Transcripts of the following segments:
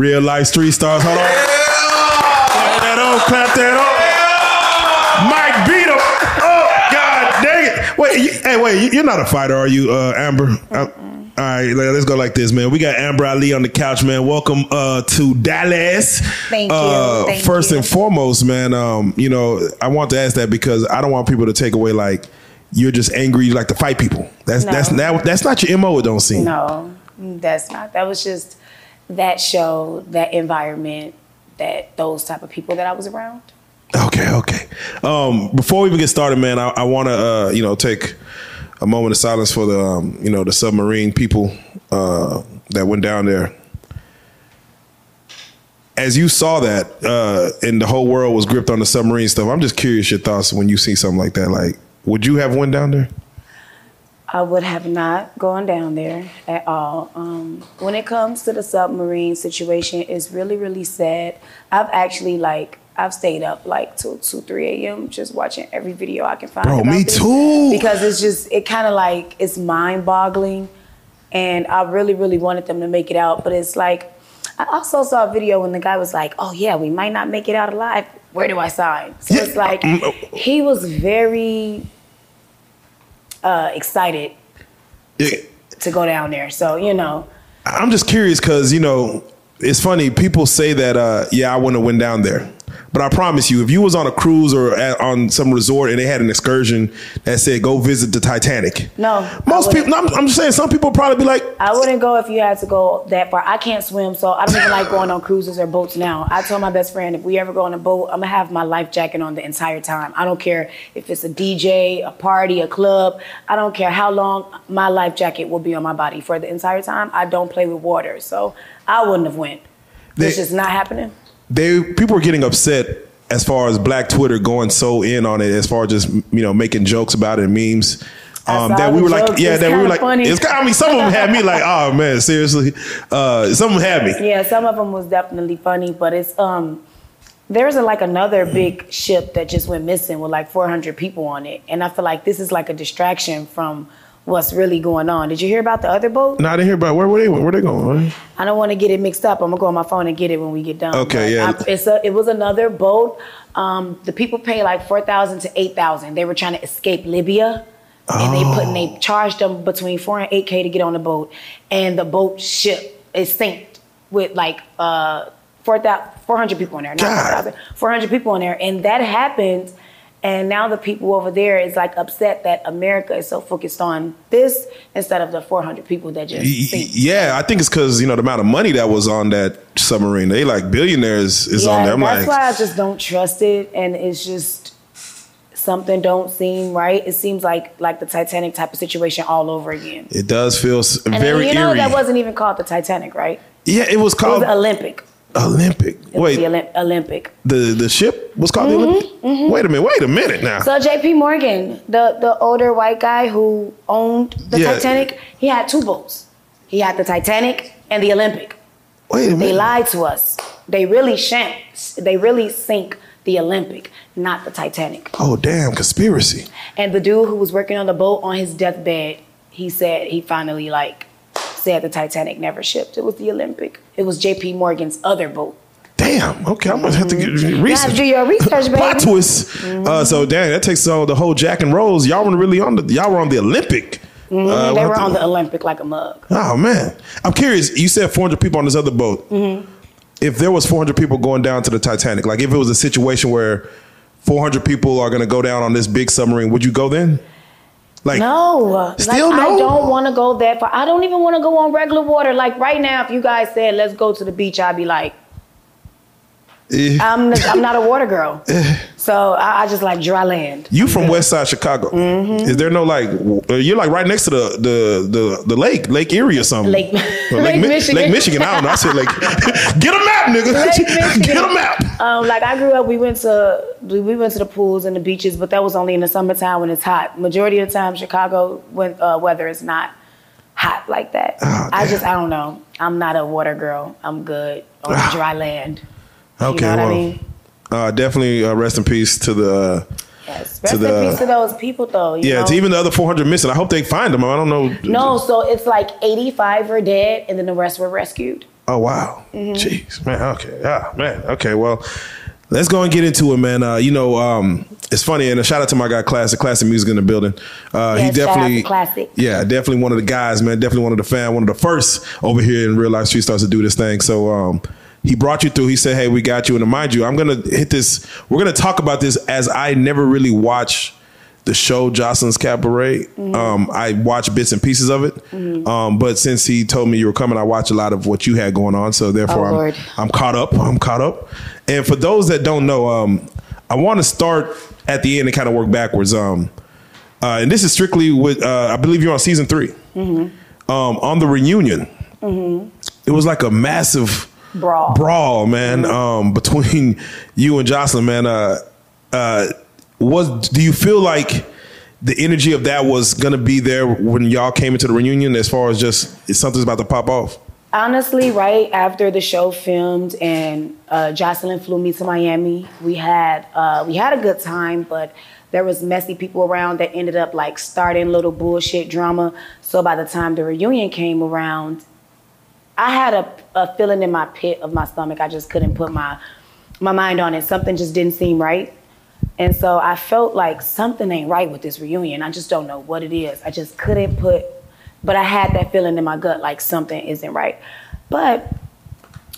Real life street stars. Hold on. Clap that up. Clap that up. Mike beat him. Oh God dang it! Wait, you, hey, wait. you- You're not a fighter, are you, uh, Amber? Uh, all right, let- let's go like this, man. We got Amber Ali on the couch, man. Welcome uh, to Dallas. Thank you. Uh, Thank first you. and foremost, man. Um, you know, I want to ask that because I don't want people to take away like you're just angry. You like to fight people. That's No. that's that, that's not your mo. It don't seem. No, that's not. That was just that show, that environment, that those type of people that I was around. Okay, okay. Um, before we even get started, man, I, I want to uh, you know take a moment of silence for the um, you know the submarine people uh, that went down there. As you saw that, uh, and the whole world was gripped on the submarine stuff. I'm just curious your thoughts when you see something like that. Like, would you have went down there? I would have not gone down there at all. Um, when it comes to the submarine situation, it's really, really sad. I've actually like I've stayed up like till two, three a.m. just watching every video I can find. Bro, me too. Because it's just it kind of like it's mind boggling, and I really, really wanted them to make it out, but it's like I also saw a video when the guy was like, "Oh yeah, we might not make it out alive. Where do I sign?" So it's like Mm, oh. he was very uh, excited Yeah. to go down there. So you know, I'm just curious because you know it's funny. People say that uh, yeah, I want to win down there, but I promise you, if you was on a cruise or at, on some resort and they had an excursion that said go visit the Titanic, no. Most people. no, I'm, I'm just saying, some people probably be like, I wouldn't go if you had to go that far. I can't swim, so I don't even like going on cruises or boats now. I told my best friend if we ever go on a boat, I'm gonna have my life jacket on the entire time. I don't care if it's a DJ, a party, a club. I don't care how long my life jacket will be on my body for the entire time. I don't play with water, so I wouldn't have went. it's They- just not happening. They people were getting upset as far as Black Twitter going so in on it, as far as just you know making jokes about it, and memes. Um, that we were like, yeah, It's that we were like, funny. it's kind. I mean, some of them had me like, oh man, seriously. Uh, some of them had me. Yeah, some of them was definitely funny, but it's um there's a, like another big ship that just went missing with like 400 people on it, and I feel like this is like a distraction from what's really going on. Did you hear about the other boat? No, I didn't hear about where were they? Where they going? I don't want to get it mixed up. I'm gonna go on my phone and get it when we get done. Okay, But yeah. I, it's a, it was another boat. Um, the people pay like four thousand to eight thousand. They were trying to escape Libya, and they put and they Oh. charged them between four and eight k to get on the boat, and the boat ship is sank with like uh, 4,000 400 people in there, not God. 400 people in there, and that happened. And now the people over there is like upset that America is so focused on this instead of the 400 people that just sink. Yeah, I think it's because you know the amount of money that was on that submarine. They like billionaires is on there. I'm that's like, why I just don't trust it, and it's just something don't seem right. It seems like like the Titanic type of situation all over again. it does feel And very you know eerie. that wasn't even called the Titanic, right? yeah, it was It was called Olympic. Olympic. It was Wait, the Olymp- Olympic. the the ship was called Mm-hmm, the Olympic. Wait a minute. Wait a minute now. So J.P. Morgan, the the older white guy who owned the Yeah. Titanic, he had two boats. He had the Titanic and the Olympic. Wait a minute. They lied to us. They really shank. They really sink the Olympic, not the Titanic. Oh damn, conspiracy. And the dude who was working on the boat on his deathbed, he said he finally like said the Titanic never shipped. It was the Olympic. It was J.P. Morgan's other boat. Damn. Okay, I'm gonna have to get You gotta do your research, baby. Plot twist. Uh, so damn, that takes uh, the whole Jack and Rose. Y'all were really on the y'all were on the Olympic. Uh, Mm-hmm. they were on the Olympic like a mug. Oh man, I'm curious. You said 400 people on this other boat. Mm-hmm. If there was 400 people going down to the Titanic, like if it was a situation where 400 people are going to go down on this big submarine, would you go then? Like No, Still like, no? I don't want to go that far. I don't even want to go on regular water. Like right now, if you guys said let's go to the beach, I'd be like, I'm I'm not a water girl, so I, I just like dry land. you from West Side Chicago? Mm-hmm. Is there no like? You're like right next to the the the, the lake, Lake Erie or something? Lake- Lake Mi- Michigan. Lake Michigan. I don't know. I said like, get a map, nigga. Get a map. Um, like I grew up, we went to we we went to the pools and the beaches, but that was only in the summertime when it's hot. Majority of the time, Chicago when uh, weather is not hot like that. Oh, I just I don't know. I'm not a water girl. I'm good on dry land. Okay, you know well, I mean? uh, definitely uh, rest in peace to the. Uh, Yes. Rest in peace to those people, though. yeah, know? to even the other 400 missing. I hope they find them. I don't know. No, so it's like 85 were dead, and then the rest were rescued. Oh wow, Mm-hmm. jeez, man. Okay, ah, man. Okay, well, let's go and get into it, man. Uh, you know, um, it's funny, and a shout out to my guy, Classic, Classic Music in the building. Uh, he Yes, shout out to definitely, Classic. yeah, definitely one of the guys, man. Definitely one of the fan, one of the first over here in real life street stars to do this thing. So. um he brought you through. He said, "Hey, we got you." And mind you, I'm gonna hit this. We're gonna talk about this as I never really watch the show Joseline's Cabaret. Mm-hmm. Um, I watched bits and pieces of it. Um, but since he told me you were coming, I watched a lot of what you had going on. So therefore, Oh, I'm, I'm caught up. I'm caught up. And for those that don't know, um, I want to start at the end and kind of work backwards. Um, uh, and this is strictly with, uh, I believe you're on season 3 Mm-hmm. Um, on the reunion, it was like a massive Brawl. brawl, man, um, between you and Joseline, man. Uh, uh, was do you feel like the energy of that was gonna be there when y'all came into the reunion? As far as just something's about to pop off. Honestly, right after the show filmed and uh, Joseline flew me to Miami, we had uh, we had a good time, but there was messy people around that ended up like starting little bullshit drama. So by the time the reunion came around, I had a, a feeling in my pit of my stomach. I just couldn't put my my mind on it. Something just didn't seem right. And so I felt like something ain't right with this reunion. I just don't know what it is. I just couldn't put, but I had that feeling in my gut like something isn't right. But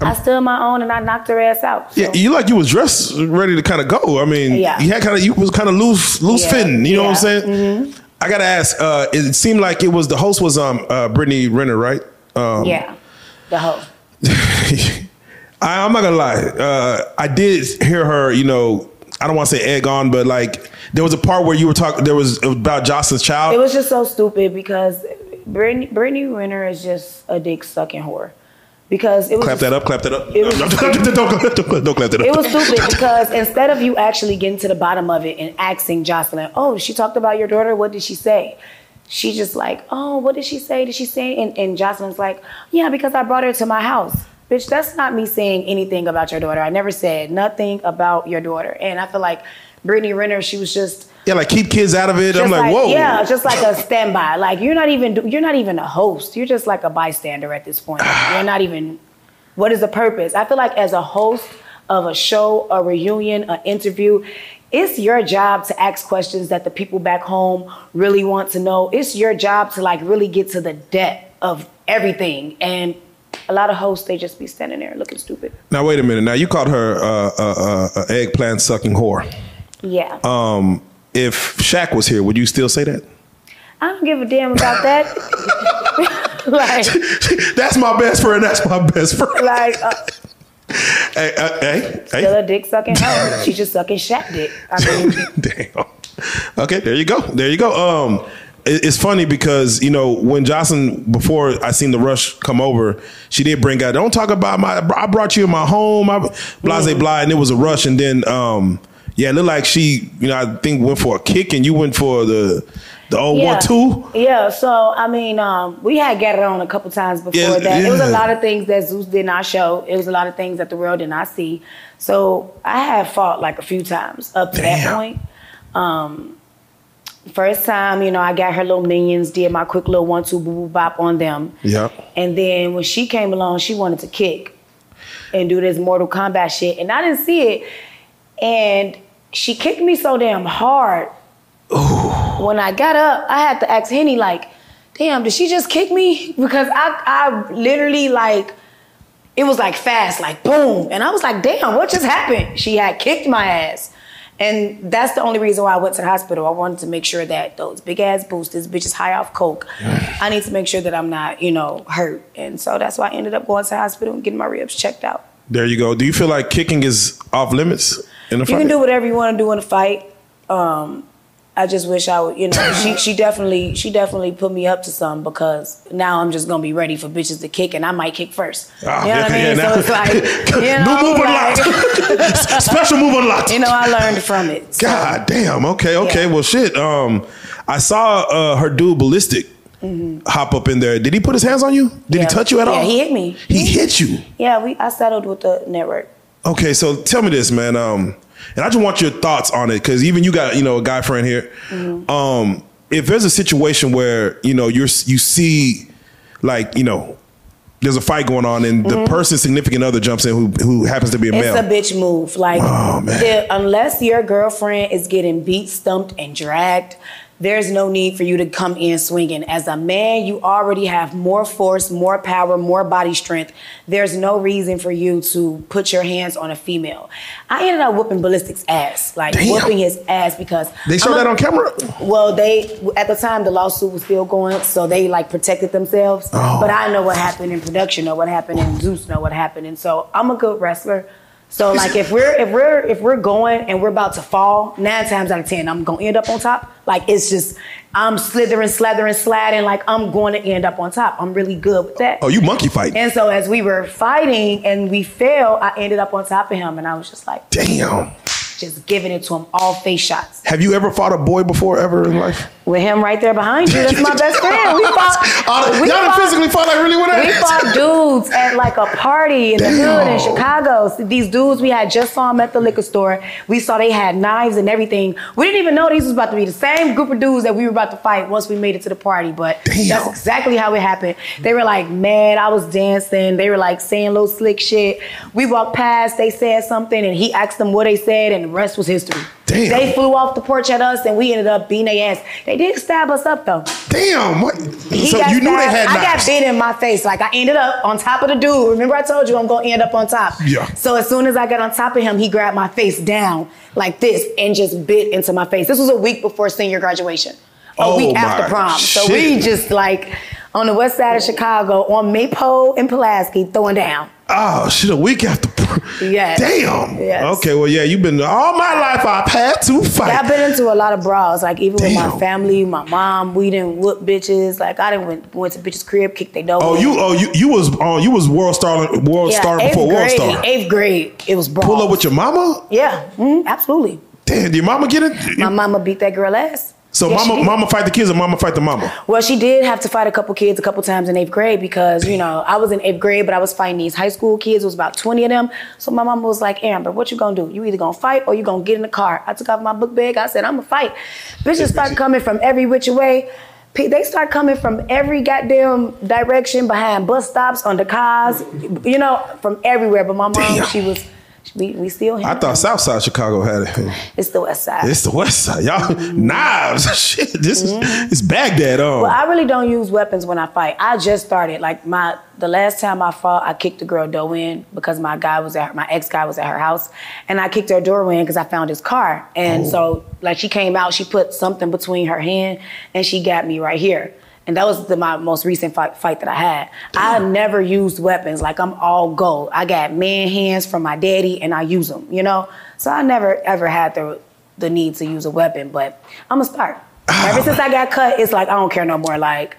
I stood my own and I knocked her ass out. So. Yeah, you like you was dressed ready to kind of go. I mean, Yeah. you had kind of you was kind of loose loose Yeah, fitting. You know what I'm yeah, Mm-hmm. saying? I gotta ask. Uh, it seemed like it was the host was um uh, Brittany Renner, right? Um, yeah, the hoe. I, I'm not gonna lie. Uh, I did hear her. You know, I don't want to say egg on, but like there was a part where you were talking. There was about Joseline's child. It was just so stupid because Brittany, Brittany Renner is just a dick sucking whore. Because it was clap that up. Clap that up. It was- No, don't, don't clap that up. It was stupid because instead of you actually getting to the bottom of it and asking Joseline, oh, she talked about your daughter, what did she say? She just like, oh, what did she say? Did she say? And, and Joseline's like, yeah, because I brought her to my house. Bitch, that's not me saying anything about your daughter. I never said nothing about your daughter. And I feel like Brittany Renner, she was just yeah, like keep kids out of it. I'm just like, whoa. Yeah, just like a standby. Like you're not even you're not even a host. You're just like a bystander at this point. You're not even. What is the purpose? I feel like as a host of a show, a reunion, an interview, it's your job to ask questions that the people back home really want to know. It's your job to like really get to the depth of everything. And a lot of hosts they just be standing there looking stupid. Now wait a minute. Now you called her uh, uh, uh, eggplant sucking whore. Yeah. Um, if Shaq was here, would you still say that? I don't give a damn about that. like, That's my best friend. That's my best friend. like. Uh, Hey, uh, hey, Still hey. a dick sucking hoe. She just sucking Shaq dick. I mean, Damn. Okay, there you go. There you go. Um, it- it's funny because you know when Joseline before I seen the rush come over, she did bring out. Don't talk about my. I brought you in my home. I, blase Mm-hmm. blah, and it was a rush, and then um, yeah, it looked like she, you know, I think went for a kick, and you went for the the old yeah. one two. Yeah, so I mean, um, we had got it on a couple times before Yeah, that. It was a lot of things that Zeus did not show. It was a lot of things that the world did not see. So I had fought like a few times up to that point. Um, first time, you know, I got her little minions, did my quick little one two boo boo bop on them. Yeah. And then when she came along, she wanted to kick and do this Mortal Kombat shit. And I didn't see it. And she kicked me so damn hard. When I got up, I had to ask Henny, like, damn, did she just kick me? Because I, I literally, like, it was like fast, like boom. And I was like, damn, what just happened? She had kicked my ass. And that's the only reason why I went to the hospital. I wanted to make sure that those big ass boosters, bitches high off coke. I need to make sure that I'm not, you know, hurt. And so that's why I ended up going to the hospital and getting my ribs checked out. There you go. Do you feel like kicking is off limits You can do whatever you want to do in a fight. Um, I just wish I would, you know, she she definitely she definitely put me up to some because now I'm just gonna be ready for bitches to kick and I might kick first. Ah, you know what I mean? yeah, so it's like, you know, move like. Special move unlocked. you know, I learned from it. So, God damn. Okay. Okay. Yeah. Well, shit. Um, I saw uh, her dude ballistic hop up in there. Did he put his hands on you? Did Mm-hmm. yeah. he touch you at all? yeah, he hit me. He hit you. Yeah, we I settled with the network. Okay. So tell me this, man. Um, and I just want your thoughts on it because even you got you know a guy friend here. Um, if there's a situation where you know you're you see like you know there's a fight going on and the person's significant other jumps in who who happens to be a male. It's a bitch move. Like, Oh, the- unless your girlfriend is getting beat, stumped, and dragged, there's no need for you to come in swinging. As a man, you already have more force, more power, more body strength. There's no reason for you to put your hands on a female. I ended up whooping Ballistic's ass, like Damn. whooping his ass because they showed a- that on camera. well, they at the time the lawsuit was still going, so they like protected themselves. Oh. But I know what happened in production, know what happened in Zeus, know what happened, and so I'm a good wrestler. So like if we're if we're if we're going and we're about to fall, nine times out of ten I'm gonna end up on top. Like it's just I'm slithering, slithering, sliding. Like I'm going to end up on top. I'm really good with that. Oh, you monkey fight. And so as we were fighting and we fell, I ended up on top of him, and I was just like Damn. Just giving it to him all face shots. Have you ever fought a boy before ever in life? With him right there behind you, that's my best friend. We fought. We y'all fought- physically fought like really We fought dudes at like a party in the hood in Chicago. So these dudes we had just saw them at the liquor store. We saw they had knives and everything. We didn't even know these was about to be the same group of dudes that we were about to fight once we made it to the party. But Damn. that's exactly how it happened. They were like mad. I was dancing. They were like saying little slick shit. We walked past. They said something, and he asked them what they said, and the rest was history. Damn. They flew off the porch at us, and we ended up beating their ass. They did stab us up though. Damn. What? He so you knew they stabbed. had I got bit in my face. Like I ended up on top of the dude. Remember I told you I'm gonna end up on top. Yeah. So as soon as I got on top of him, he grabbed my face down like this and just bit into my face. This was a week before senior graduation. A Oh, week after prom. So we just like on the west side of Chicago on Maypole and Pulaski throwing down. Oh shit! A week after. Yes. Damn. Yes. Okay. Well, yeah. You've been all my life. I've had to fight. I've been into a lot of brawls. Like even with my family, my mom, we didn't whoop bitches. Like I didn't went, went to bitches' crib, kicked their door. oh, in. you. Oh, you. You was. Oh, you was world star. World Yeah, star before world star. Eighth grade, it was brawl. Pull up with your mama. Yeah, mhm, absolutely. Damn. Did your mama get it? My mama beat that girl ass. So she mama, mama fight the kids, or mama fight the mama. Well, she did have to fight a couple kids a couple times in eighth grade because you know I was in eighth grade, but I was fighting these high school kids. It was about twenty of them. So my mama was like, "Amber, what you gonna do? You either gonna fight or you gonna get in the car." I took off my book bag. I said, "I'm gonna fight." Bitches start coming from every which way. They start coming from every goddamn direction behind bus stops, under cars, you know, from everywhere. But my mom, Damn. she was, we, we still. I thought South Side Chicago had it. it's the west side. It's the West Side, y'all. Knives, shit. This is it's Baghdad. Mm-hmm. Well, I really don't use weapons when I fight. I just started. Like my the last time I fought, I kicked the girl door in because my guy was at her, my ex guy was at her house, and I kicked her door in because I found his car. And Oh. so like she came out, she put something between her hand, and she got me right here. And that was the, my most recent fight, fight that I had. I never used weapons. Like I'm all gold. I got man hands from my daddy, and I use them. You know, so I never ever had the the need to use a weapon. But I'm gonna start. Ever since I got cut, it's like I don't care no more. Like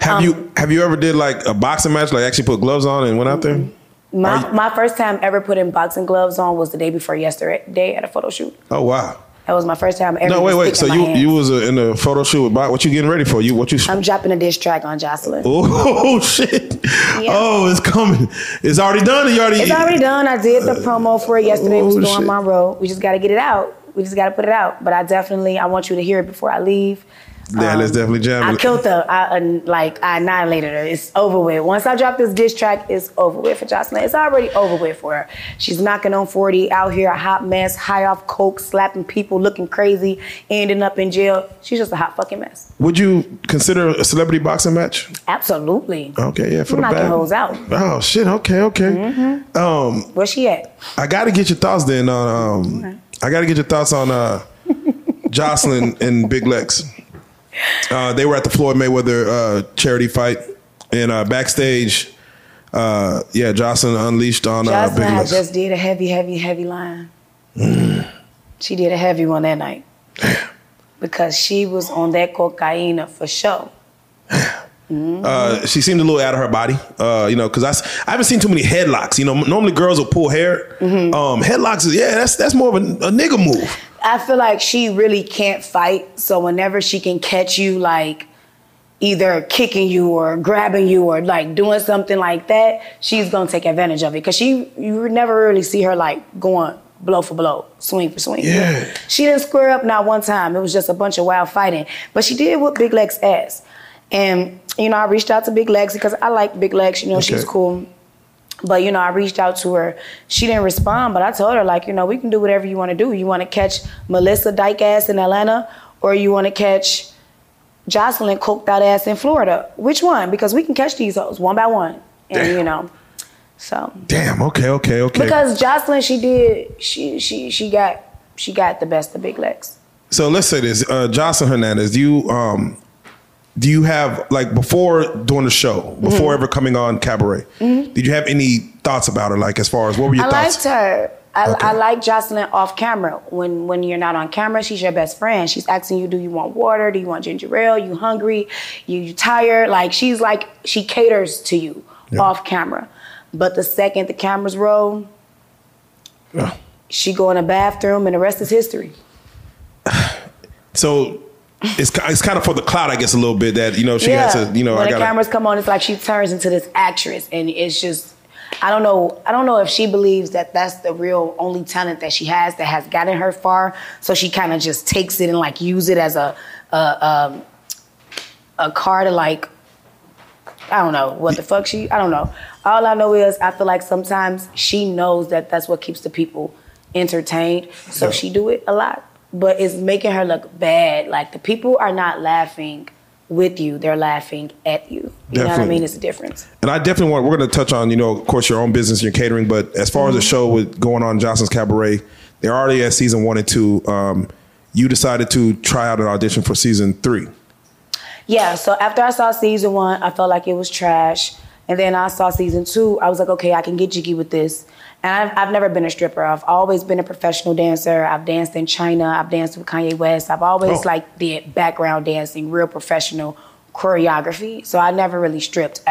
have um, you have you ever did like a boxing match, like actually put gloves on and went out there? my you- my first time ever putting boxing gloves on was the day before yesterday at a photo shoot. Oh wow. That was my first time ever. No, wait, wait. So you hands. you was uh, in a photo shoot with Bob. What you getting ready for? You what you? I'm dropping a diss track on Joseline. Oh shit! Oh, it's coming. It's already done. You already. It's already done. I did the promo for it yesterday Oh, with Storm shit. Monroe. We just got to get it out. We just got to put it out. But I definitely, I want you to hear it before I leave. Yeah, let's definitely jam. I killed her. I uh, like I annihilated her. It's over with. Once I drop this diss track, it's over with for Joseline. It's already over with for her. She's knocking on 40, out here a hot mess, high off coke, slapping people, looking crazy, ending up in jail. She's just a hot fucking mess. Would you consider a celebrity boxing match? Absolutely. Okay, yeah, for I'm the knocking hoes out. Mm-hmm. Oh shit. Okay, okay. Um, Where she at? I got to get your thoughts then on. Um, I got to get your thoughts on uh, Joseline and Big Lex. Uh, they were at the Floyd Mayweather uh, charity fight, and uh, backstage, uh, yeah, Joseline unleashed on uh, Joseline Big had Lex. just did a heavy, heavy, heavy line. Mm. She did a heavy one that night. because she was on that cocaine for sure. Uh, she seemed a little out of her body, uh, you know, because I, I haven't seen too many headlocks. You know, normally girls will pull hair. Mm-hmm. Um, headlocks is yeah, that's that's more of a, a nigga move. I feel like she really can't fight. So whenever she can catch you, like either kicking you or grabbing you or like doing something like that, she's gonna take advantage of it. Cause she, you never really see her like going blow for blow, swing for swing. Yeah. She didn't square up not one time. It was just a bunch of wild fighting. But she did what Big Lex asked. And, you know, I reached out to Big Lex because I like Big Lex. You know, she's cool. But, you know, I reached out to her. She didn't respond, but I told her, like, you know, we can do whatever you want to do. You want to catch Melissa Dyke ass in Atlanta or you want to catch Joseline coked out ass in Florida? Which one? Because we can catch these hoes one by one. And, Damn. you know, so. Damn. Okay. Okay. Okay. Because Joseline, she did, she she she got she got the best of Big Lex. So let's say this, uh, Joseline Hernandez. You um, do you have like before doing the show, before Mm-hmm. ever coming on Cabaret? Did you have any thoughts about her? Like as far as what were your I thoughts? I liked her. I, Okay. I like Joseline off camera. When when you're not on camera, she's your best friend. She's asking you, do you want water? Do you want ginger ale? You hungry? You, you tired? Like she's like she caters to you Yeah. off camera. But the second the cameras roll, Yeah. she go in the bathroom and the rest is history. So it's it's kind of for the cloud, I guess, a little bit that you know she has to, you know, when I the got cameras come on, it's like she turns into this actress, and it's just. I don't know. I don't know if she believes that that's the real only talent that she has that has gotten her far. So she kind of just takes it and like use it as a a, um, a car to like. I don't know what the fuck she. I don't know. All I know is I feel like sometimes she knows that that's what keeps the people entertained. So Yeah. she do it a lot, but it's making her look bad. Like the people are not laughing with you; they're laughing at you. You know what I mean? It's a difference. And I definitely want. We're going to touch on, you know, of course, your own business, your catering. But as far as the Mm-hmm. show with going on Joseline's Cabaret, they're already at season one and two. Um, you decided to try out an audition for season three. Yeah, so after I saw season one, I felt like it was trash. And then I saw season two, I was like, okay, I can get jiggy with this. And I've, I've never been a stripper. I've always been a professional dancer. I've danced in China. I've danced with Kanye West. I've always Oh. like did background dancing, real professional choreography. So I never really stripped